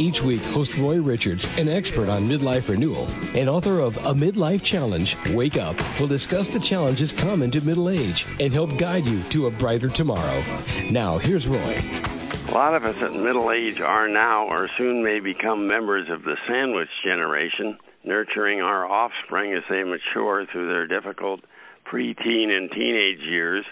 Each week, host Roy Richards, an expert on midlife renewal and author of A Midlife Challenge, Wake Up, will discuss the challenges common to middle age and help guide you to a brighter tomorrow. Now, here's Roy. A lot of us at middle age are now or soon may become members of the sandwich generation, nurturing our offspring as they mature through their difficult preteen and teenage years,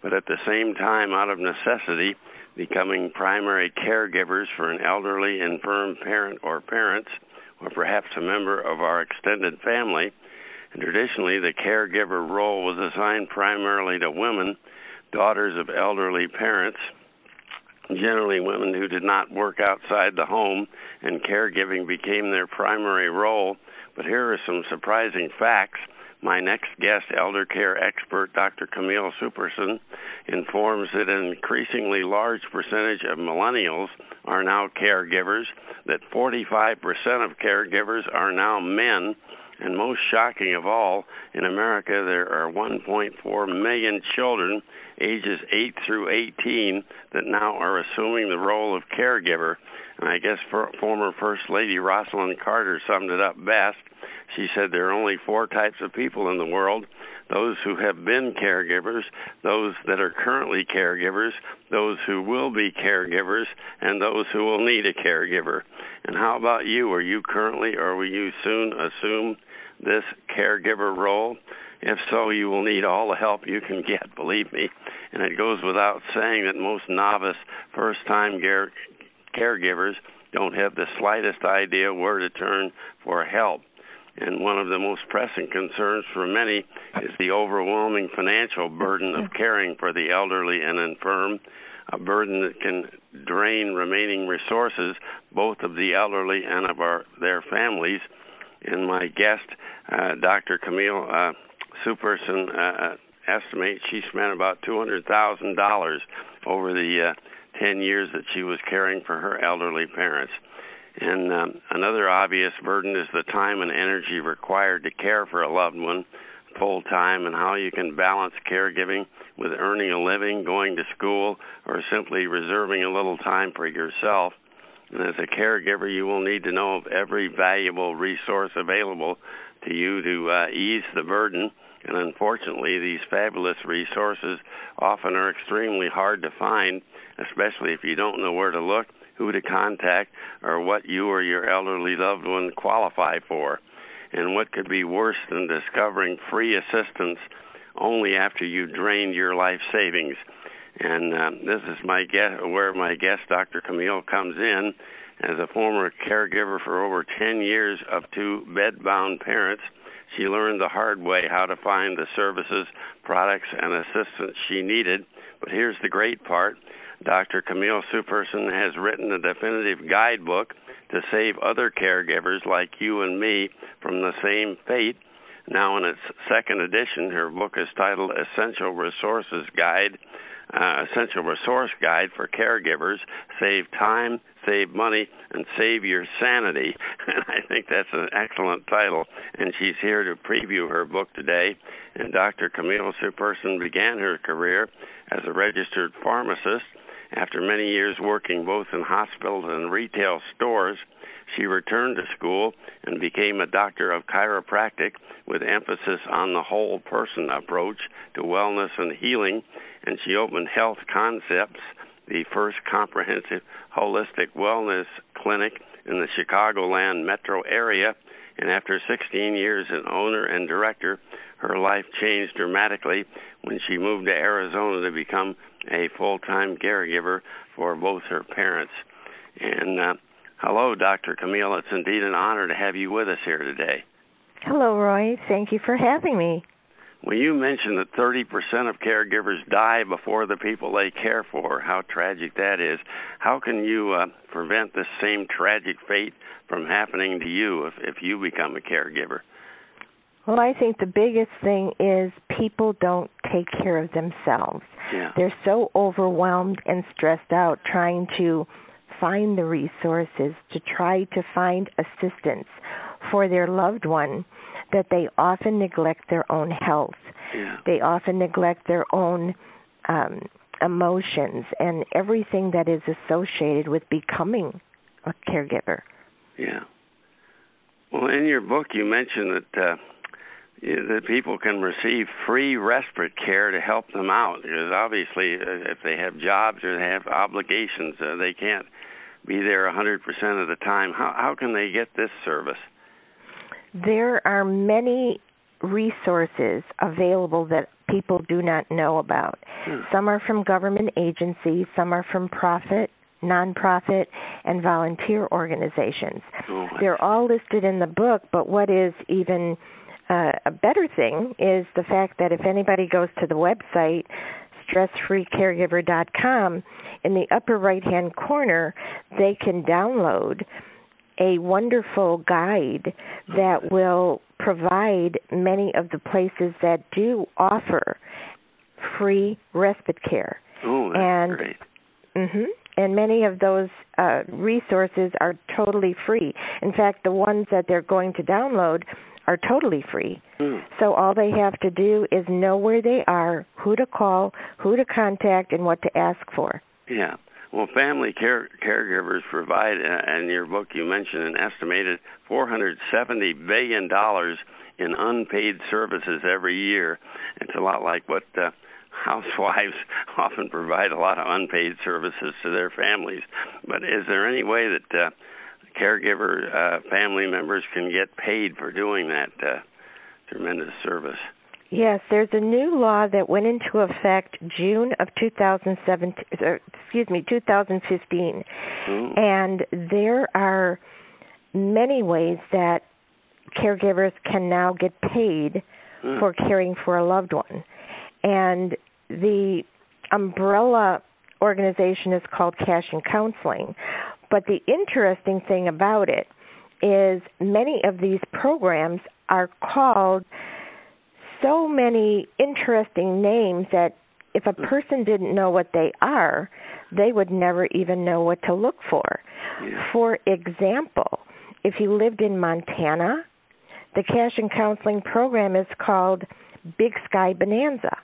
but at the same time, out of necessity, becoming primary caregivers for an elderly, infirm parent or parents, or perhaps a member of our extended family. And traditionally, the caregiver role was assigned primarily to women, daughters of elderly parents, generally women who did not work outside the home, and caregiving became their primary role. But here are some surprising facts. My next guest, elder care expert Dr. Camille Superson, informs that an increasingly large percentage of millennials are now caregivers, that 45% of caregivers are now men, and most shocking of all, in America there are 1.4 million children ages 8 through 18 that now are assuming the role of caregiver. I guess for, former First Lady Rosalynn Carter summed it up best. She said there are only four types of people in the world those who have been caregivers, those that are currently caregivers, those who will be caregivers, and those who will need a caregiver. And how about you? Are you currently or will you soon assume this caregiver role? If so, you will need all the help you can get, believe me. And it goes without saying that most novice, first time care- caregivers don't have the slightest idea where to turn for help. And one of the most pressing concerns for many is the overwhelming financial burden of caring for the elderly and infirm, a burden that can drain remaining resources, both of the elderly and of our, their families. And my guest, uh, Dr. Camille uh, Superson, uh, estimates she spent about $200,000 over the uh, 10 years that she was caring for her elderly parents. And um, another obvious burden is the time and energy required to care for a loved one full time and how you can balance caregiving with earning a living, going to school, or simply reserving a little time for yourself. And as a caregiver, you will need to know of every valuable resource available to you to uh, ease the burden. And unfortunately, these fabulous resources often are extremely hard to find, especially if you don't know where to look who to contact or what you or your elderly loved one qualify for. And what could be worse than discovering free assistance only after you drained your life savings? And um, this is my where my guest, Dr. Camille, comes in as a former caregiver for over 10 years of two bedbound parents. She learned the hard way how to find the services, products, and assistance she needed. But here's the great part Dr. Camille Superson has written a definitive guidebook to save other caregivers like you and me from the same fate. Now, in its second edition, her book is titled Essential Resources Guide, uh, Essential Resource Guide for Caregivers. Save time, save money, and save your sanity. And I think that's an excellent title. And she's here to preview her book today. And Dr. Camille Superson began her career as a registered pharmacist after many years working both in hospitals and retail stores, she returned to school and became a doctor of chiropractic with emphasis on the whole person approach to wellness and healing. And she opened Health Concepts, the first comprehensive holistic wellness clinic in the Chicagoland metro area. And after 16 years as owner and director, her life changed dramatically when she moved to Arizona to become a full time caregiver for both her parents. And uh, hello, Dr. Camille. It's indeed an honor to have you with us here today. Hello, Roy. Thank you for having me. Well, you mentioned that 30% of caregivers die before the people they care for. How tragic that is. How can you uh, prevent this same tragic fate from happening to you if, if you become a caregiver? Well, I think the biggest thing is people don't take care of themselves. Yeah. They're so overwhelmed and stressed out trying to find the resources to try to find assistance for their loved one that they often neglect their own health. Yeah. They often neglect their own um, emotions and everything that is associated with becoming a caregiver. Yeah. Well, in your book, you mentioned that uh, that people can receive free respite care to help them out because obviously, uh, if they have jobs or they have obligations, uh, they can't be there 100% of the time. How how can they get this service? There are many resources available that people do not know about. Hmm. Some are from government agencies, some are from profit, nonprofit, and volunteer organizations. Oh, They're all listed in the book, but what is even uh, a better thing is the fact that if anybody goes to the website stressfreecaregiver.com in the upper right hand corner they can download a wonderful guide that will provide many of the places that do offer free respite care. oh, that's and great. Mhm. And many of those uh, resources are totally free. In fact, the ones that they're going to download are totally free. Hmm. So all they have to do is know where they are, who to call, who to contact, and what to ask for. Yeah. Well, family care caregivers provide, uh, in your book, you mentioned an estimated 470 billion dollars in unpaid services every year. It's a lot like what uh, housewives often provide a lot of unpaid services to their families. But is there any way that uh, caregiver uh, family members can get paid for doing that uh, tremendous service? Yes, there's a new law that went into effect June of 2017, or, excuse me, 2015. Mm. And there are many ways that caregivers can now get paid Mm. for caring for a loved one. And the umbrella organization is called Cash and Counseling. But the interesting thing about it is many of these programs are called so many interesting names that if a person didn't know what they are, they would never even know what to look for. Yeah. For example, if you lived in Montana, the cash and counseling program is called Big Sky Bonanza.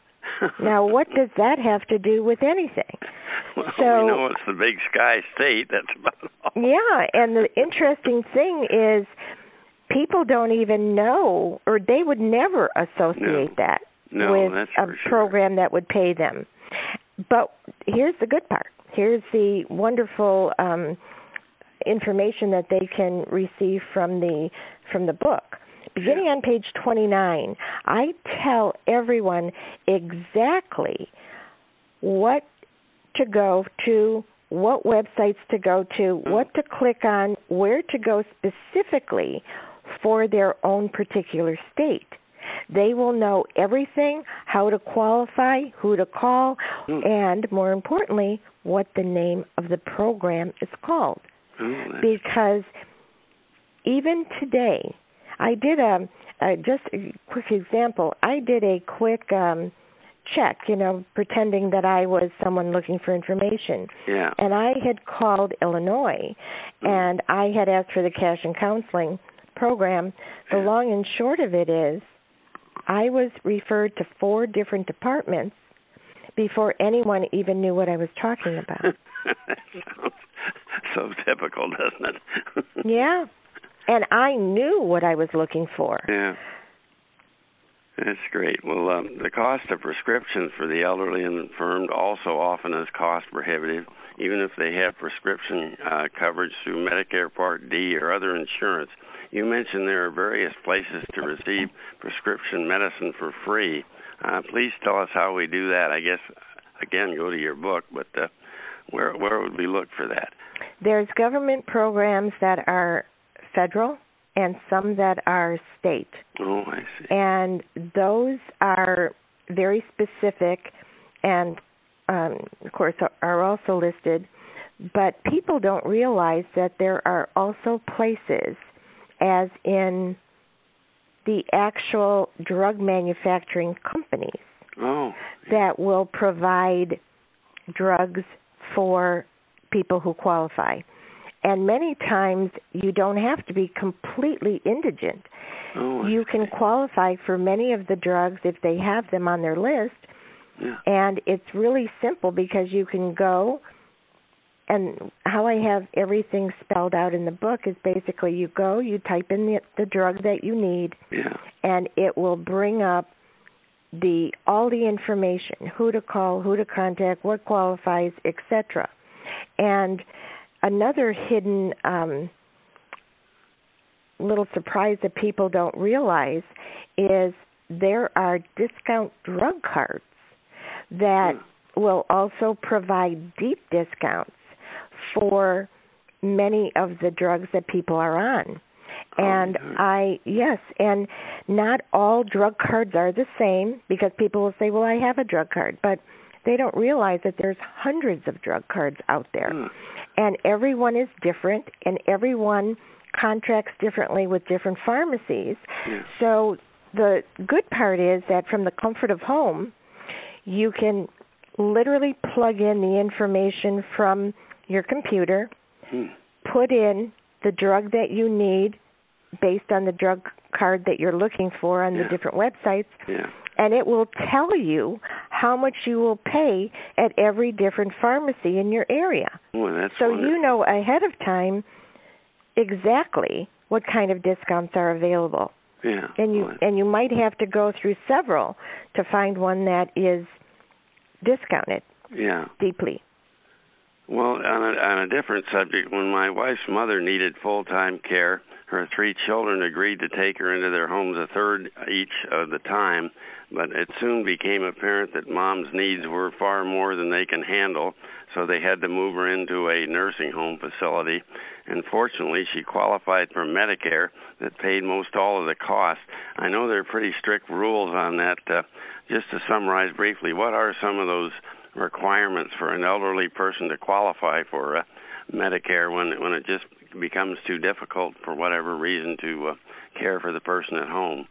Now, what does that have to do with anything? well, so- we know it's the Big Sky State. That's about all. Yeah, and the interesting thing is people don't even know or they would never associate No. that No, with a sure. program that would pay them. But here's the good part. Here's the wonderful um information that they can receive from the from the book. Beginning on page 29, I tell everyone exactly what to go to, what websites to go to, what to click on, where to go specifically for their own particular state. They will know everything, how to qualify, who to call, Hmm. and more importantly, what the name of the program is called. Oh, Because even today, I did a, a just a quick example. I did a quick um check, you know, pretending that I was someone looking for information. yeah. And I had called Illinois hmm. and I had asked for the cash and counseling program. The long and short of it is I was referred to four different departments before anyone even knew what I was talking about. so typical, doesn't it? yeah. And I knew what I was looking for. Yeah. That's great. Well, um, the cost of prescriptions for the elderly and infirmed also often is cost prohibitive, even if they have prescription uh, coverage through Medicare Part D or other insurance. You mentioned there are various places to receive prescription medicine for free. Uh, please tell us how we do that. I guess again, go to your book, but uh, where where would we look for that? There's government programs that are federal and some that are state. Oh, I see. and those are very specific and um, of course are also listed but people don't realize that there are also places as in the actual drug manufacturing companies Oh, that will provide drugs for people who qualify. And many times you don't have to be completely indigent. oh, You can qualify for many of the drugs if they have them on their list. Yeah. And it's really simple because you can go and how I have everything spelled out in the book is basically you go, you type in the, the drug that you need, Yeah. and it will bring up the all the information who to call who to contact what qualifies etc and another hidden um little surprise that people don't realize is there are discount drug cards that will also provide deep discounts for many of the drugs that people are on Oh, and. I yes, and not all drug cards are the same because people will say, "Well, I have a drug card," but they don't realize that there's hundreds of drug cards out there. Hmm. And everyone is different and everyone contracts differently with different pharmacies. Yeah. So the good part is that from the comfort of home, you can literally plug in the information from your computer Hmm. put in the drug that you need based on the drug card that you're looking for on the different websites Yeah. And it will tell you how much you will pay at every different pharmacy in your area. That's So wonderful. you know ahead of time exactly what kind of discounts are available. Yeah. And you and you might have to go through several to find one that is discounted Yeah. deeply. Well, on a, on a different subject, when my wife's mother needed full time care, her three children agreed to take her into their homes a third each of the time, but it soon became apparent that mom's needs were far more than they can handle, so they had to move her into a nursing home facility. And fortunately, she qualified for Medicare that paid most all of the cost. I know there are pretty strict rules on that. Uh, just to summarize briefly, what are some of those requirements for an elderly person to qualify for uh, Medicare when when it just becomes too difficult for whatever reason to uh, care for the person at home.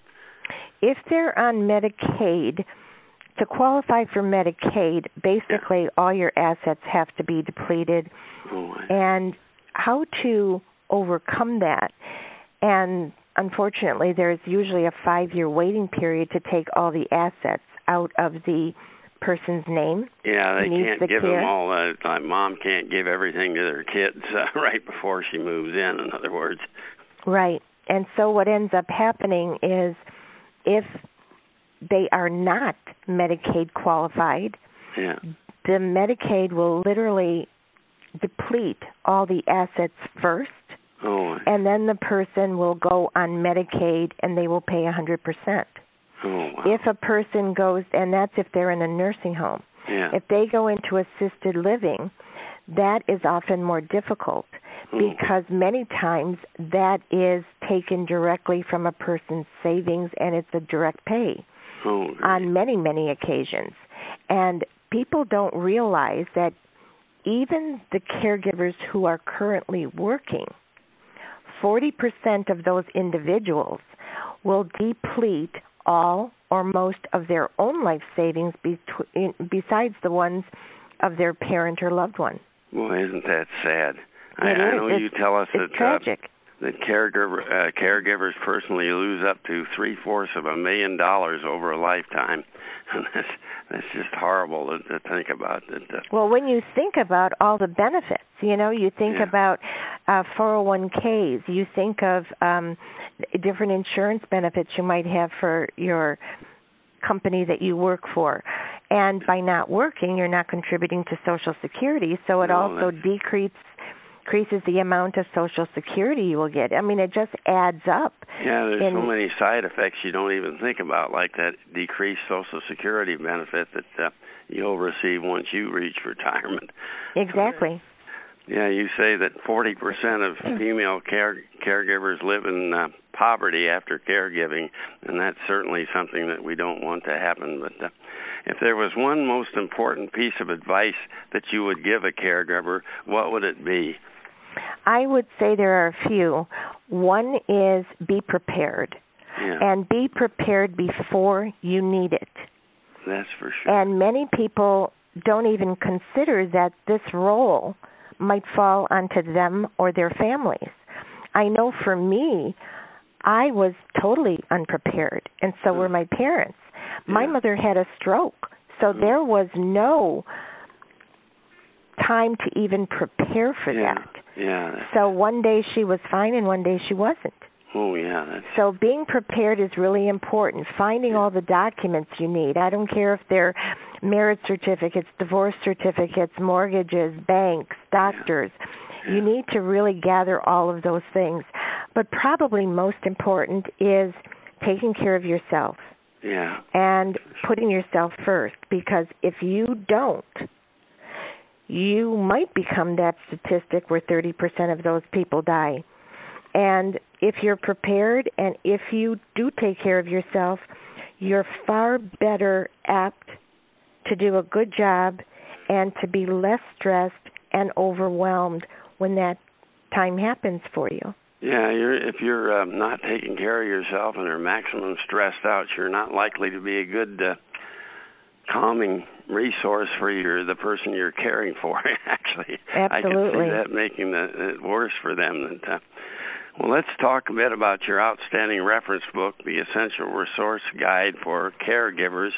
If they're on Medicaid, to qualify for Medicaid, basically all your assets have to be depleted Oh, and how to overcome that. And unfortunately, there's usually a five year waiting period to take all the assets out of the person's name. yeah, they can't the give care. them all. Uh, like mom can't give everything to their kids uh, right before she moves in. In other words, Right. And so what ends up happening is if they are not Medicaid qualified, yeah, the Medicaid will literally deplete all the assets first oh, and then the person will go on Medicaid and they will pay a 100%. Oh, wow. If a person goes and that's if they're in a nursing home. yeah, If they go into assisted living, that is often more difficult oh, because many times that is taken directly from a person's savings and it's a direct pay oh, on many, many occasions. And people don't realize that even the caregivers who are currently working, 40% of those individuals will deplete all or most of their own life savings betw- besides the ones of their parent or loved one. Well, isn't that sad? I, It I is. know It's- you tell us that uh, tragic. that caregiver uh, caregivers personally lose up to three fourths of a million dollars over a lifetime, and that's that's just horrible to, to think about. Uh, Well, when you think about all the benefits, you know, you think Yeah. about uh 401ks, you think of um different insurance benefits you might have for your company that you work for. And by not working, you're not contributing to social security, so it No, also decreases decreases the amount of social security you will get. I mean, it just adds up. yeah, there's so many side effects you don't even think about, like that decreased Social Security benefit that uh, you'll receive once you reach retirement. Exactly. Yeah, you say that 40% of female care caregivers live in uh, poverty after caregiving, and that's certainly something that we don't want to happen. But uh, if there was one most important piece of advice that you would give a caregiver, what would it be? I would say there are a few. One is be prepared. Yeah. and be prepared before you need it. That's for sure. And many people don't even consider that this role might fall onto them or their families. I know for me, I was totally unprepared, and so were my parents. My Yeah. mother had a stroke, so Mm. there was no time to even prepare for yeah. that. Yeah. So one day she was fine and one day she wasn't. Oh yeah. That's So being prepared is really important. Finding all the documents you need. I don't care if they're marriage certificates, divorce certificates, mortgages, banks, doctors. You need to really gather all of those things. But probably most important is taking care of yourself yeah. and putting yourself first because if you don't you might become that statistic where 30% of those people die. And if you're prepared and if you do take care of yourself, you're far better apt to do a good job and to be less stressed and overwhelmed when that time happens for you. Yeah, you're if you're um, not taking care of yourself and are maximum stressed out, you're not likely to be a good uh, calming resource for your the person you're caring for. Actually, I can Absolutely. see that making the, it worse for them. Than, uh, well, let's talk a bit about your outstanding reference book, The Essential Resource Guide for Caregivers.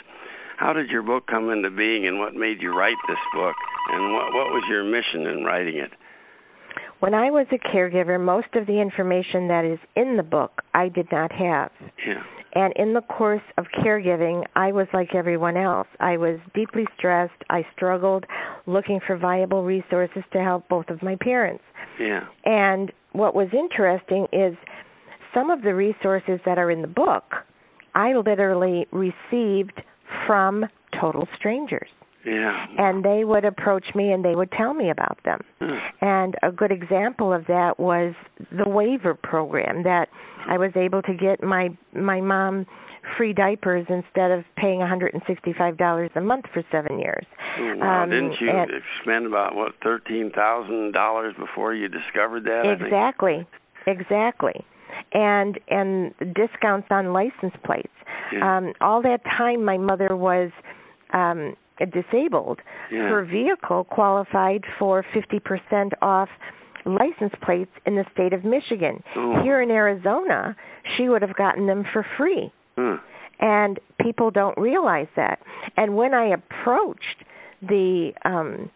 How did your book come into being, and what made you write this book? And what what was your mission in writing it? When I was a caregiver, most of the information that is in the book I did not have. Yeah. And in the course of caregiving, I was like everyone else. I was deeply stressed. I struggled looking for viable resources to help both of my parents. Yeah. And what was interesting is some of the resources that are in the book, I literally received from total strangers. Yeah. And they would approach me and they would tell me about them. Hmm. And a good example of that was the waiver program that I was able to get my my mom free diapers instead of paying $165 a month for 7 years. Oh, wow. Um, Didn't you and- spend about what thirteen thousand dollars before you discovered that? Exactly. Exactly. And and discounts on license plates. Yeah. Um all that time my mother was um disabled. Yeah. Her vehicle qualified for 50% off license plates in the state of Michigan. Oh. Here in Arizona, she would have gotten them for free. Huh. And people don't realize that. And when I approached the um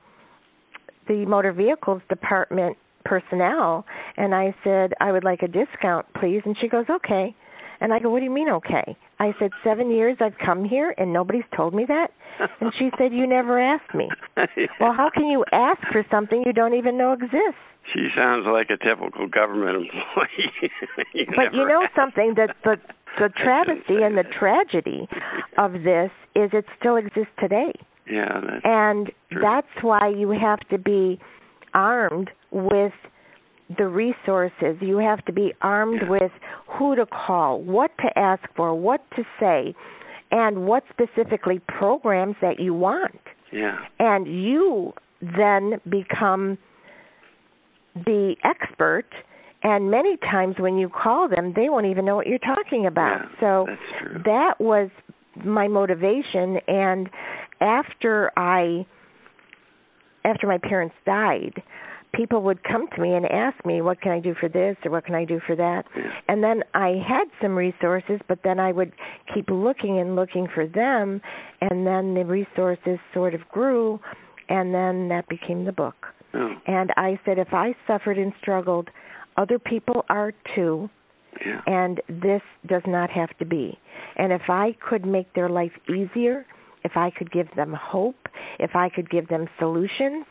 the motor vehicles department personnel and I said, I would like a discount, please. And she goes, okay. And I go, what do you mean, okay? I said, seven years I've come here and nobody's told me that. And she said, you never asked me. Well, how can you ask for something you don't even know exists? She sounds like a typical government employee. you But you know asked. something that the the travesty and the that. tragedy of this is it still exists today. Yeah, that's And True. that's why you have to be armed with the resources. You have to be armed with who to call, what to ask for, what to say, and what specifically programs that you want. yeah. And you then become the expert. And many times when you call them, they won't even know what you're talking about. Yeah, so that was my motivation. And after I, after my parents died, people would come to me and ask me, "What can I do for this or what can I do for that?" And then I had some resources, but then I would keep looking and looking for them, and then the resources sort of grew, and then that became the book. Oh, And I said, if I suffered and struggled, other people are too, yeah. and this does not have to be. And if I could make their life easier, if I could give them hope, if I could give them solutions,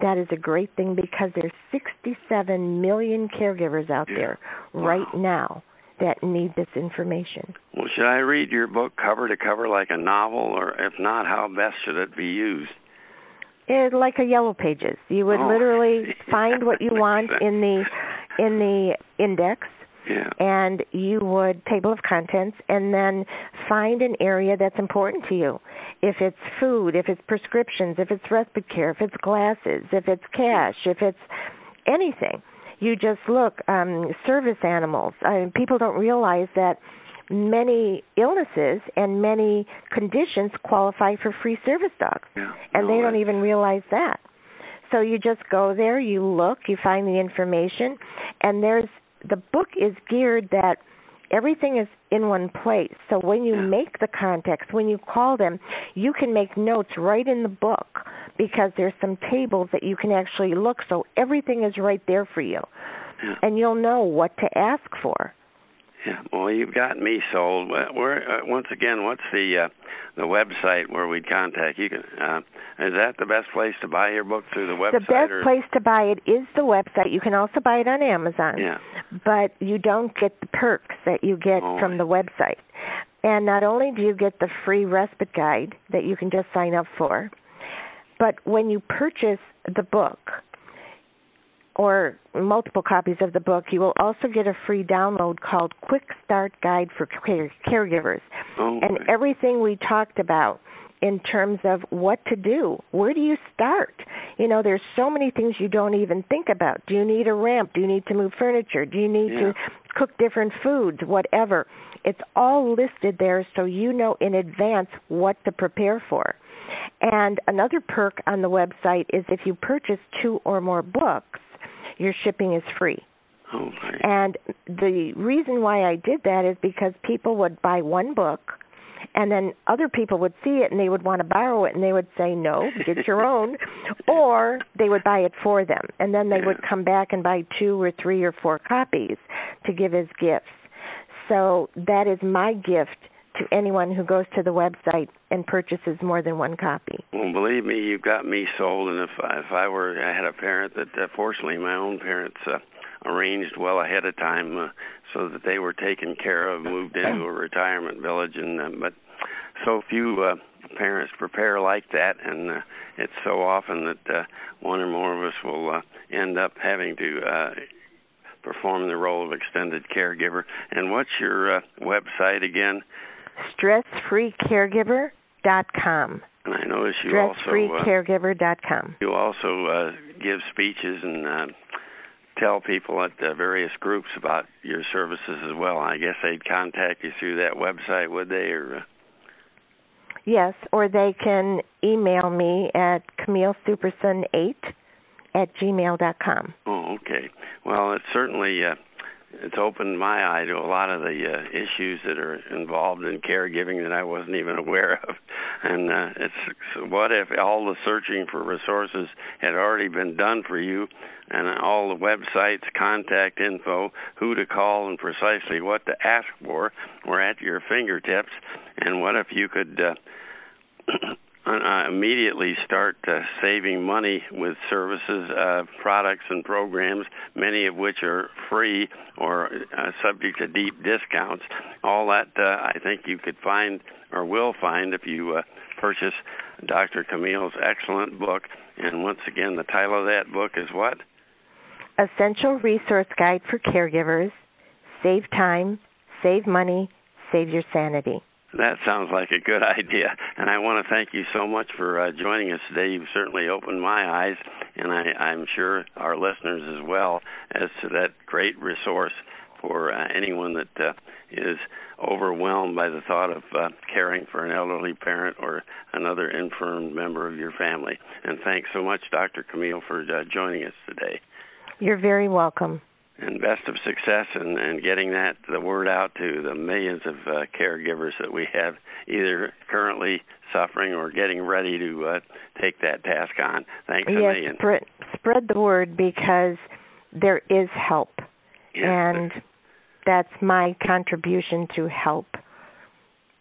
that is a great thing because there's 67 million caregivers out Yeah. there Wow. right now that need this information. Well, should I read your book cover to cover like a novel, or if not, how best should it be used? It, like a yellow pages. You would Oh, literally find what you want in the in the index Yeah. and you would table of contents and then find an area that's important to you. If it's food, if it's prescriptions, if it's respite care, if it's glasses, if it's cash, if it's anything. You just look um service animals. I mean, people don't realize that many illnesses and many conditions qualify for free service dogs. Yeah. And no, they don't even realize that. So you just go there, you look, you find the information, and there's the book is geared that everything is in one place. So when you make the contacts, when you call them, you can make notes right in the book because there's some tables that you can actually look so everything is right there for you. And you'll know what to ask for. Yeah, well, you've got me sold. Where, uh, once again, what's the uh, the website where we'd contact you? Can, uh, is that the best place to buy your book through the website? The best or? place to buy it is the website. You can also buy it on Amazon. Yeah. But you don't get the perks that you get Oh. from the website. And not only do you get the free respite guide that you can just sign up for, but when you purchase the book or multiple copies of the book, you will also get a free download called Quick Start Guide for care- Caregivers. Oh, And everything we talked about in terms of what to do. Where do you start? You know, there's so many things you don't even think about. Do you need a ramp? Do you need to move furniture? Do you need Yeah. to cook different foods? Whatever. It's all listed there so you know in advance what to prepare for. And another perk on the website is if you purchase two or more books, your shipping is free. Oh, okay. And the reason why I did that is because people would buy one book and then other people would see it and they would want to borrow it and they would say no get your own or they would buy it for them and then they would come back and buy two or three or four copies to give as gifts so that is my gift to anyone who goes to the website and purchases more than one copy Well, believe me, you've got me sold. And if I, if I were, I had a parent that, uh, fortunately, my own parents uh, arranged well ahead of time uh, so that they were taken care of, moved into a retirement village, and uh, but so few uh, parents prepare like that, and uh, it's so often that uh, one or more of us will uh, end up having to. Uh, perform the role of extended caregiver and what's your uh, website again stressfreecaregiver.com and i notice you also uh, You also uh, give speeches and uh, tell people at uh, various groups about your services as well. I guess they'd contact you through that website, would they? Or uh, Yes, or they can email me at Camille Superson eight at gmail dot com. oh, okay. Well, it's certainly uh, it's opened my eye to a lot of the uh, issues that are involved in caregiving that I wasn't even aware of. And uh, it's what if all the searching for resources had already been done for you, and all the websites, contact info, who to call, and precisely what to ask for were at your fingertips? And what if you could uh, uh, immediately start uh, saving money with services, uh, products, and programs, many of which are free or uh, subject to deep discounts. All that uh, I think you could find or will find if you uh, purchase Dr. Camille's excellent book. And once again, the title of that book is what? Essential Resource Guide for Caregivers. Save time, save money, save your sanity. That sounds like a good idea, and I want to thank you so much for uh, joining us today. You've certainly opened my eyes, and I, I'm sure our listeners as well, as to that great resource for uh, anyone that uh, is overwhelmed by the thought of uh, caring for an elderly parent or another infirm member of your family. And thanks so much, Dr. Camille, for uh, joining us today. You're very welcome. And best of success in, in getting that the word out to the millions of uh, caregivers that we have, either currently suffering or getting ready to uh, take that task on. Thanks a yes, million. spread, spread the word because there is help, Yes, and that's my contribution to help.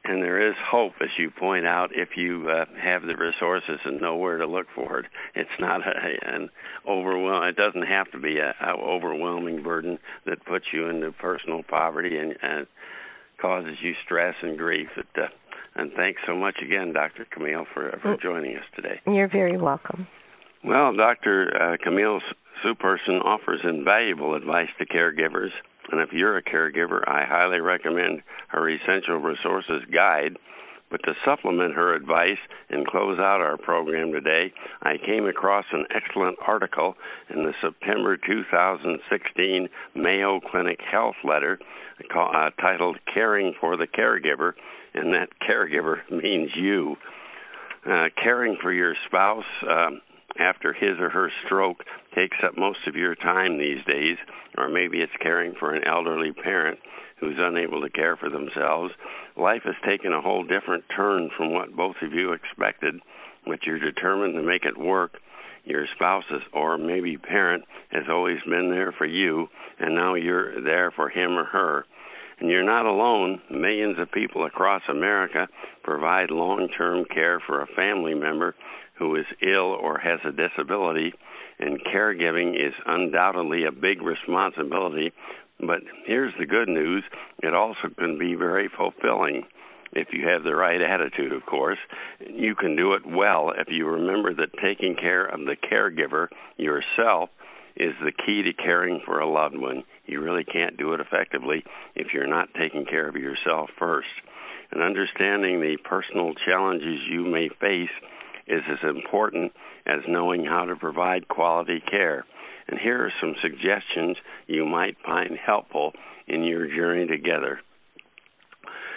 And there is hope, as you point out, if you uh, have the resources and know where to look for it. It's not a, an overwhelm. It doesn't have to be a, a overwhelming burden that puts you into personal poverty and, and causes you stress and grief. Uh, and thanks so much again, Dr. Camille, for for Mm. joining us today. You're very welcome. Well, Dr. Uh, Camille Superson offers invaluable advice to caregivers. And if you're a caregiver, I highly recommend her Essential Resources Guide But to supplement her advice and close out our program today, I came across an excellent article in the September 2016 Mayo Clinic Health Letter uh, titled Caring for the Caregiver, and that caregiver means you. Uh, caring for your spouse um, after his or her stroke takes up most of your time these days, or maybe it's caring for an elderly parent who's unable to care for themselves. Life has taken a whole different turn from what both of you expected, but you're determined to make it work. Your spouse or maybe parent has always been there for you, and now you're there for him or her. And you're not alone. Millions of people across America provide long term care for a family member who is ill or has a disability, and caregiving is undoubtedly a big responsibility. But here's the good news it also can be very fulfilling if you have the right attitude, of course. You can do it well if you remember that taking care of the caregiver yourself is the key to caring for a loved one. You really can't do it effectively if you're not taking care of yourself first. And understanding the personal challenges you may face is as important as knowing how to provide quality care. And here are some suggestions you might find helpful in your journey together.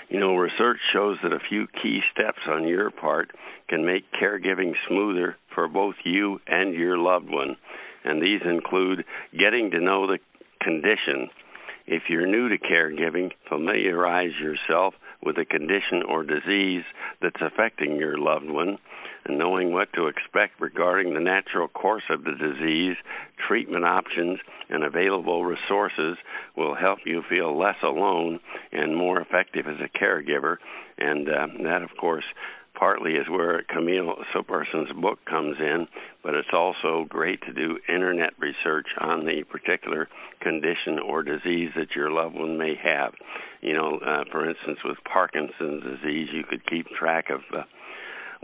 You know, research shows that a few key steps on your part can make caregiving smoother for both you and your loved one. And these include getting to know the condition. If you're new to caregiving, familiarize yourself with a condition or disease that's affecting your loved one and knowing what to expect regarding the natural course of the disease, treatment options, and available resources will help you feel less alone and more effective as a caregiver. And uh, that, of course, partly is where Camille Superson's book comes in, but it's also great to do internet research on the particular condition or disease that your loved one may have. You know, uh, for instance, with Parkinson's disease, you could keep track of uh,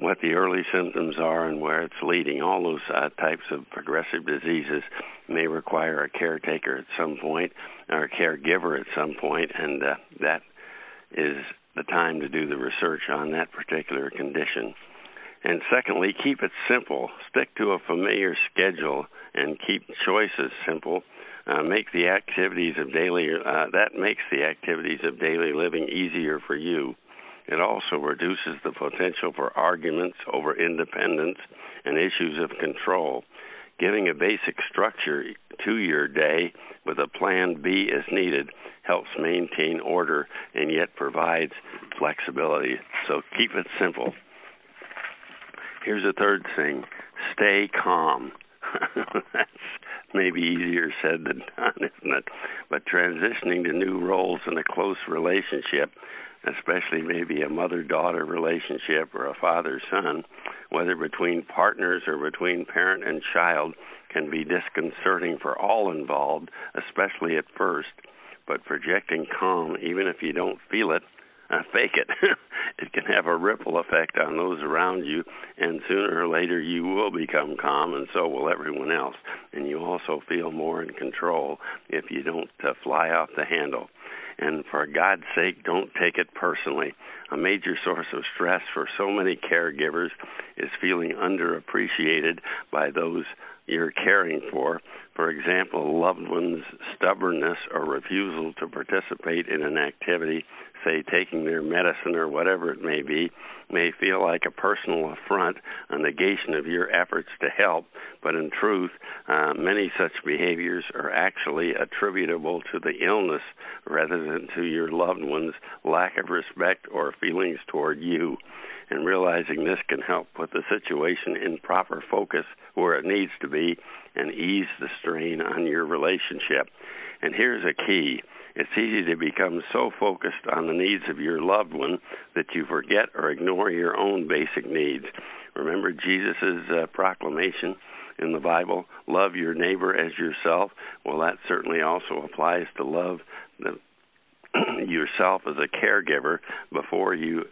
what the early symptoms are and where it's leading. All those uh, types of progressive diseases may require a caretaker at some point or a caregiver at some point, and uh, that is the time to do the research on that particular condition. And secondly, keep it simple. Stick to a familiar schedule and keep choices simple. Uh, make the activities of daily uh, that makes the activities of daily living easier for you. It also reduces the potential for arguments over independence and issues of control. Giving a basic structure to your day with a plan B as needed helps maintain order and yet provides flexibility. So keep it simple. Here's a third thing stay calm. That's maybe easier said than done, isn't it? But transitioning to new roles in a close relationship especially maybe a mother daughter relationship or a father son, whether between partners or between parent and child, can be disconcerting for all involved, especially at first. But projecting calm, even if you don't feel it, uh, fake it. it can have a ripple effect on those around you, and sooner or later you will become calm, and so will everyone else. And you also feel more in control if you don't uh, fly off the handle. And for God's sake, don't take it personally. A major source of stress for so many caregivers is feeling underappreciated by those you're caring for. For example, loved ones' stubbornness or refusal to participate in an activity say taking their medicine or whatever it may be, may feel like a personal affront, a negation of your efforts to help, but in truth, uh, many such behaviors are actually attributable to the illness rather than to your loved one's lack of respect or feelings toward you. And realizing this can help put the situation in proper focus where it needs to be and ease the strain on your relationship. And here's a key it's easy to become so focused on the needs of your loved one that you forget or ignore your own basic needs. Remember Jesus' uh, proclamation in the Bible, love your neighbor as yourself? Well, that certainly also applies to love the, yourself as a caregiver before you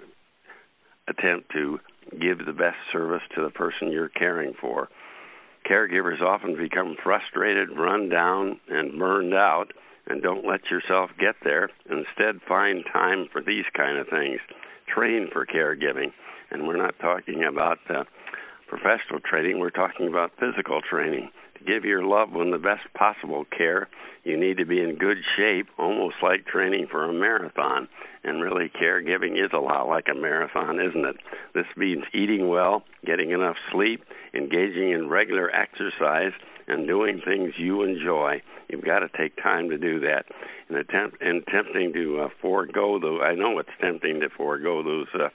attempt to give the best service to the person you're caring for. Caregivers often become frustrated, run down, and burned out and don't let yourself get there. Instead, find time for these kind of things. Train for caregiving. And we're not talking about uh, professional training, we're talking about physical training. Give your loved one the best possible care, you need to be in good shape, almost like training for a marathon. And really, caregiving is a lot like a marathon, isn't it? This means eating well, getting enough sleep, engaging in regular exercise, and doing things you enjoy. You've got to take time to do that. And attempt and tempting to uh, forego those. I know it's tempting to forego those uh,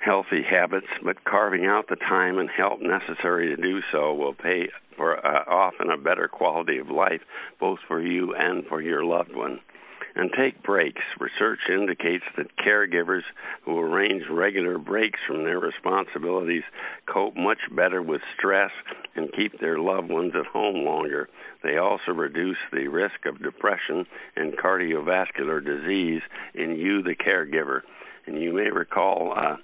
healthy habits, but carving out the time and help necessary to do so will pay for uh, often a better quality of life, both for you and for your loved one. And take breaks. Research indicates that caregivers who arrange regular breaks from their responsibilities cope much better with stress and keep their loved ones at home longer. They also reduce the risk of depression and cardiovascular disease in you, the caregiver. And you may recall uh,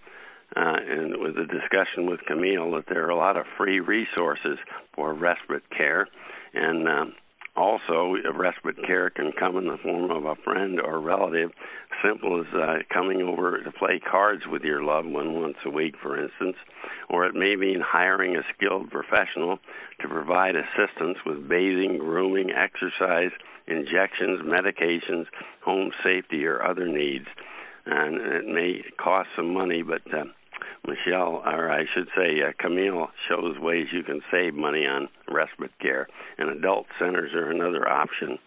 uh, and with a discussion with Camille that there are a lot of free resources for respite care, and um, also respite care can come in the form of a friend or relative, simple as uh, coming over to play cards with your loved one once a week, for instance, or it may mean hiring a skilled professional to provide assistance with bathing, grooming, exercise, injections, medications, home safety, or other needs. And it may cost some money, but uh, Michelle, or I should say, uh, Camille shows ways you can save money on respite care, and adult centers are another option.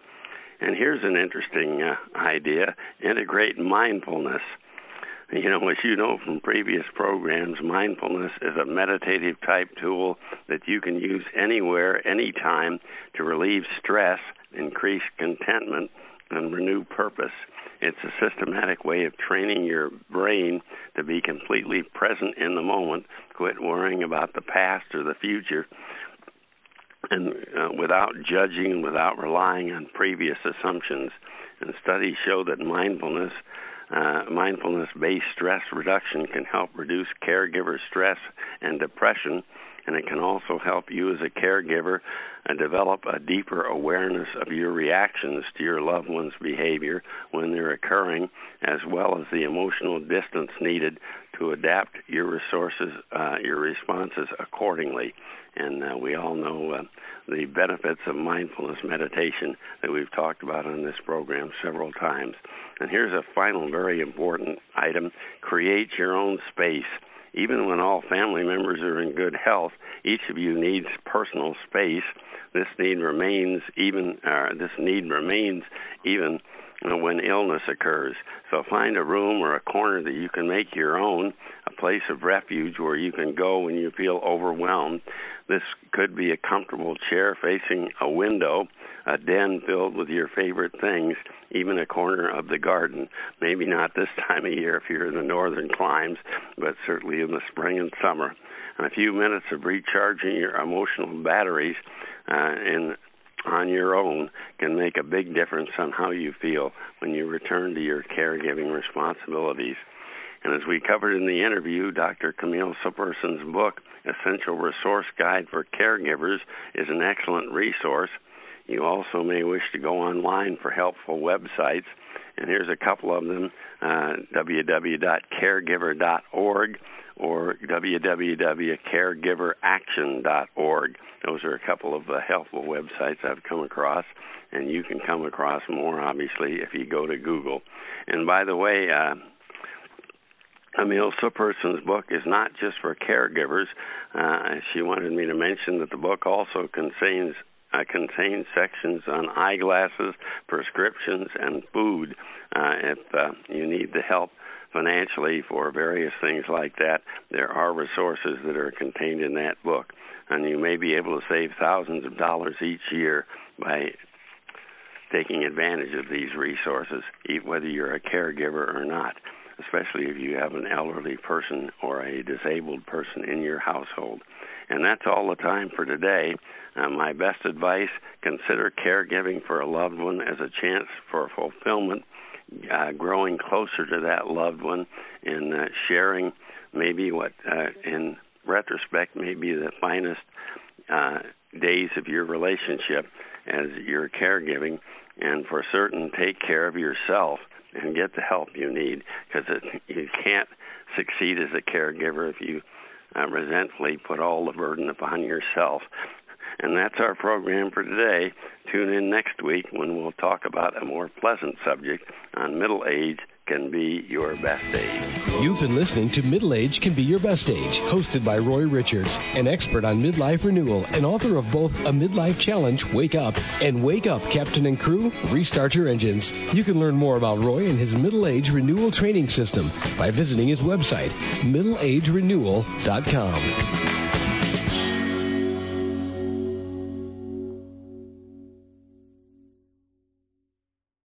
And here's an interesting uh, idea integrate mindfulness. You know, as you know from previous programs, mindfulness is a meditative type tool that you can use anywhere, anytime to relieve stress, increase contentment, and renew purpose. It's a systematic way of training your brain to be completely present in the moment, quit worrying about the past or the future, and uh, without judging, without relying on previous assumptions. And studies show that mindfulness, uh, mindfulness-based stress reduction, can help reduce caregiver stress and depression and it can also help you as a caregiver uh, develop a deeper awareness of your reactions to your loved one's behavior when they're occurring, as well as the emotional distance needed to adapt your resources, uh, your responses accordingly. And uh, we all know uh, the benefits of mindfulness meditation that we've talked about on this program several times. And here's a final very important item create your own space even when all family members are in good health, each of you needs personal space. This need remains even. Uh, this need remains even when illness occurs. So find a room or a corner that you can make your own, a place of refuge where you can go when you feel overwhelmed. This could be a comfortable chair facing a window, a den filled with your favorite things, even a corner of the garden. Maybe not this time of year if you're in the northern climes, but certainly in the spring and summer. And a few minutes of recharging your emotional batteries uh, in on your own can make a big difference on how you feel when you return to your caregiving responsibilities. And as we covered in the interview, Dr. Camille Superson's book, Essential Resource Guide for Caregivers, is an excellent resource. You also may wish to go online for helpful websites, and here's a couple of them uh, www.caregiver.org or www.caregiveraction.org. Those are a couple of uh, helpful websites I've come across, and you can come across more, obviously, if you go to Google. And by the way, uh, Camille Superson's book is not just for caregivers. Uh, she wanted me to mention that the book also contains uh, contains sections on eyeglasses, prescriptions, and food. Uh, if uh, you need the help financially for various things like that, there are resources that are contained in that book. And you may be able to save thousands of dollars each year by taking advantage of these resources, whether you're a caregiver or not, especially if you have an elderly person or a disabled person in your household. And that's all the time for today. Uh, my best advice consider caregiving for a loved one as a chance for fulfillment uh, growing closer to that loved one and uh, sharing maybe what, uh, in retrospect, may be the finest uh, days of your relationship. as you're caregiving, and for certain, take care of yourself and get the help you need because you can't succeed as a caregiver if you uh, resentfully put all the burden upon yourself. And that's our program for today. Tune in next week when we'll talk about a more pleasant subject on middle age can be your best age. You've been listening to Middle Age Can Be Your Best Age, hosted by Roy Richards, an expert on midlife renewal and author of both A Midlife Challenge, Wake Up, and Wake Up, Captain and Crew, Restart Your Engines. You can learn more about Roy and his middle age renewal training system by visiting his website, middleagerenewal.com.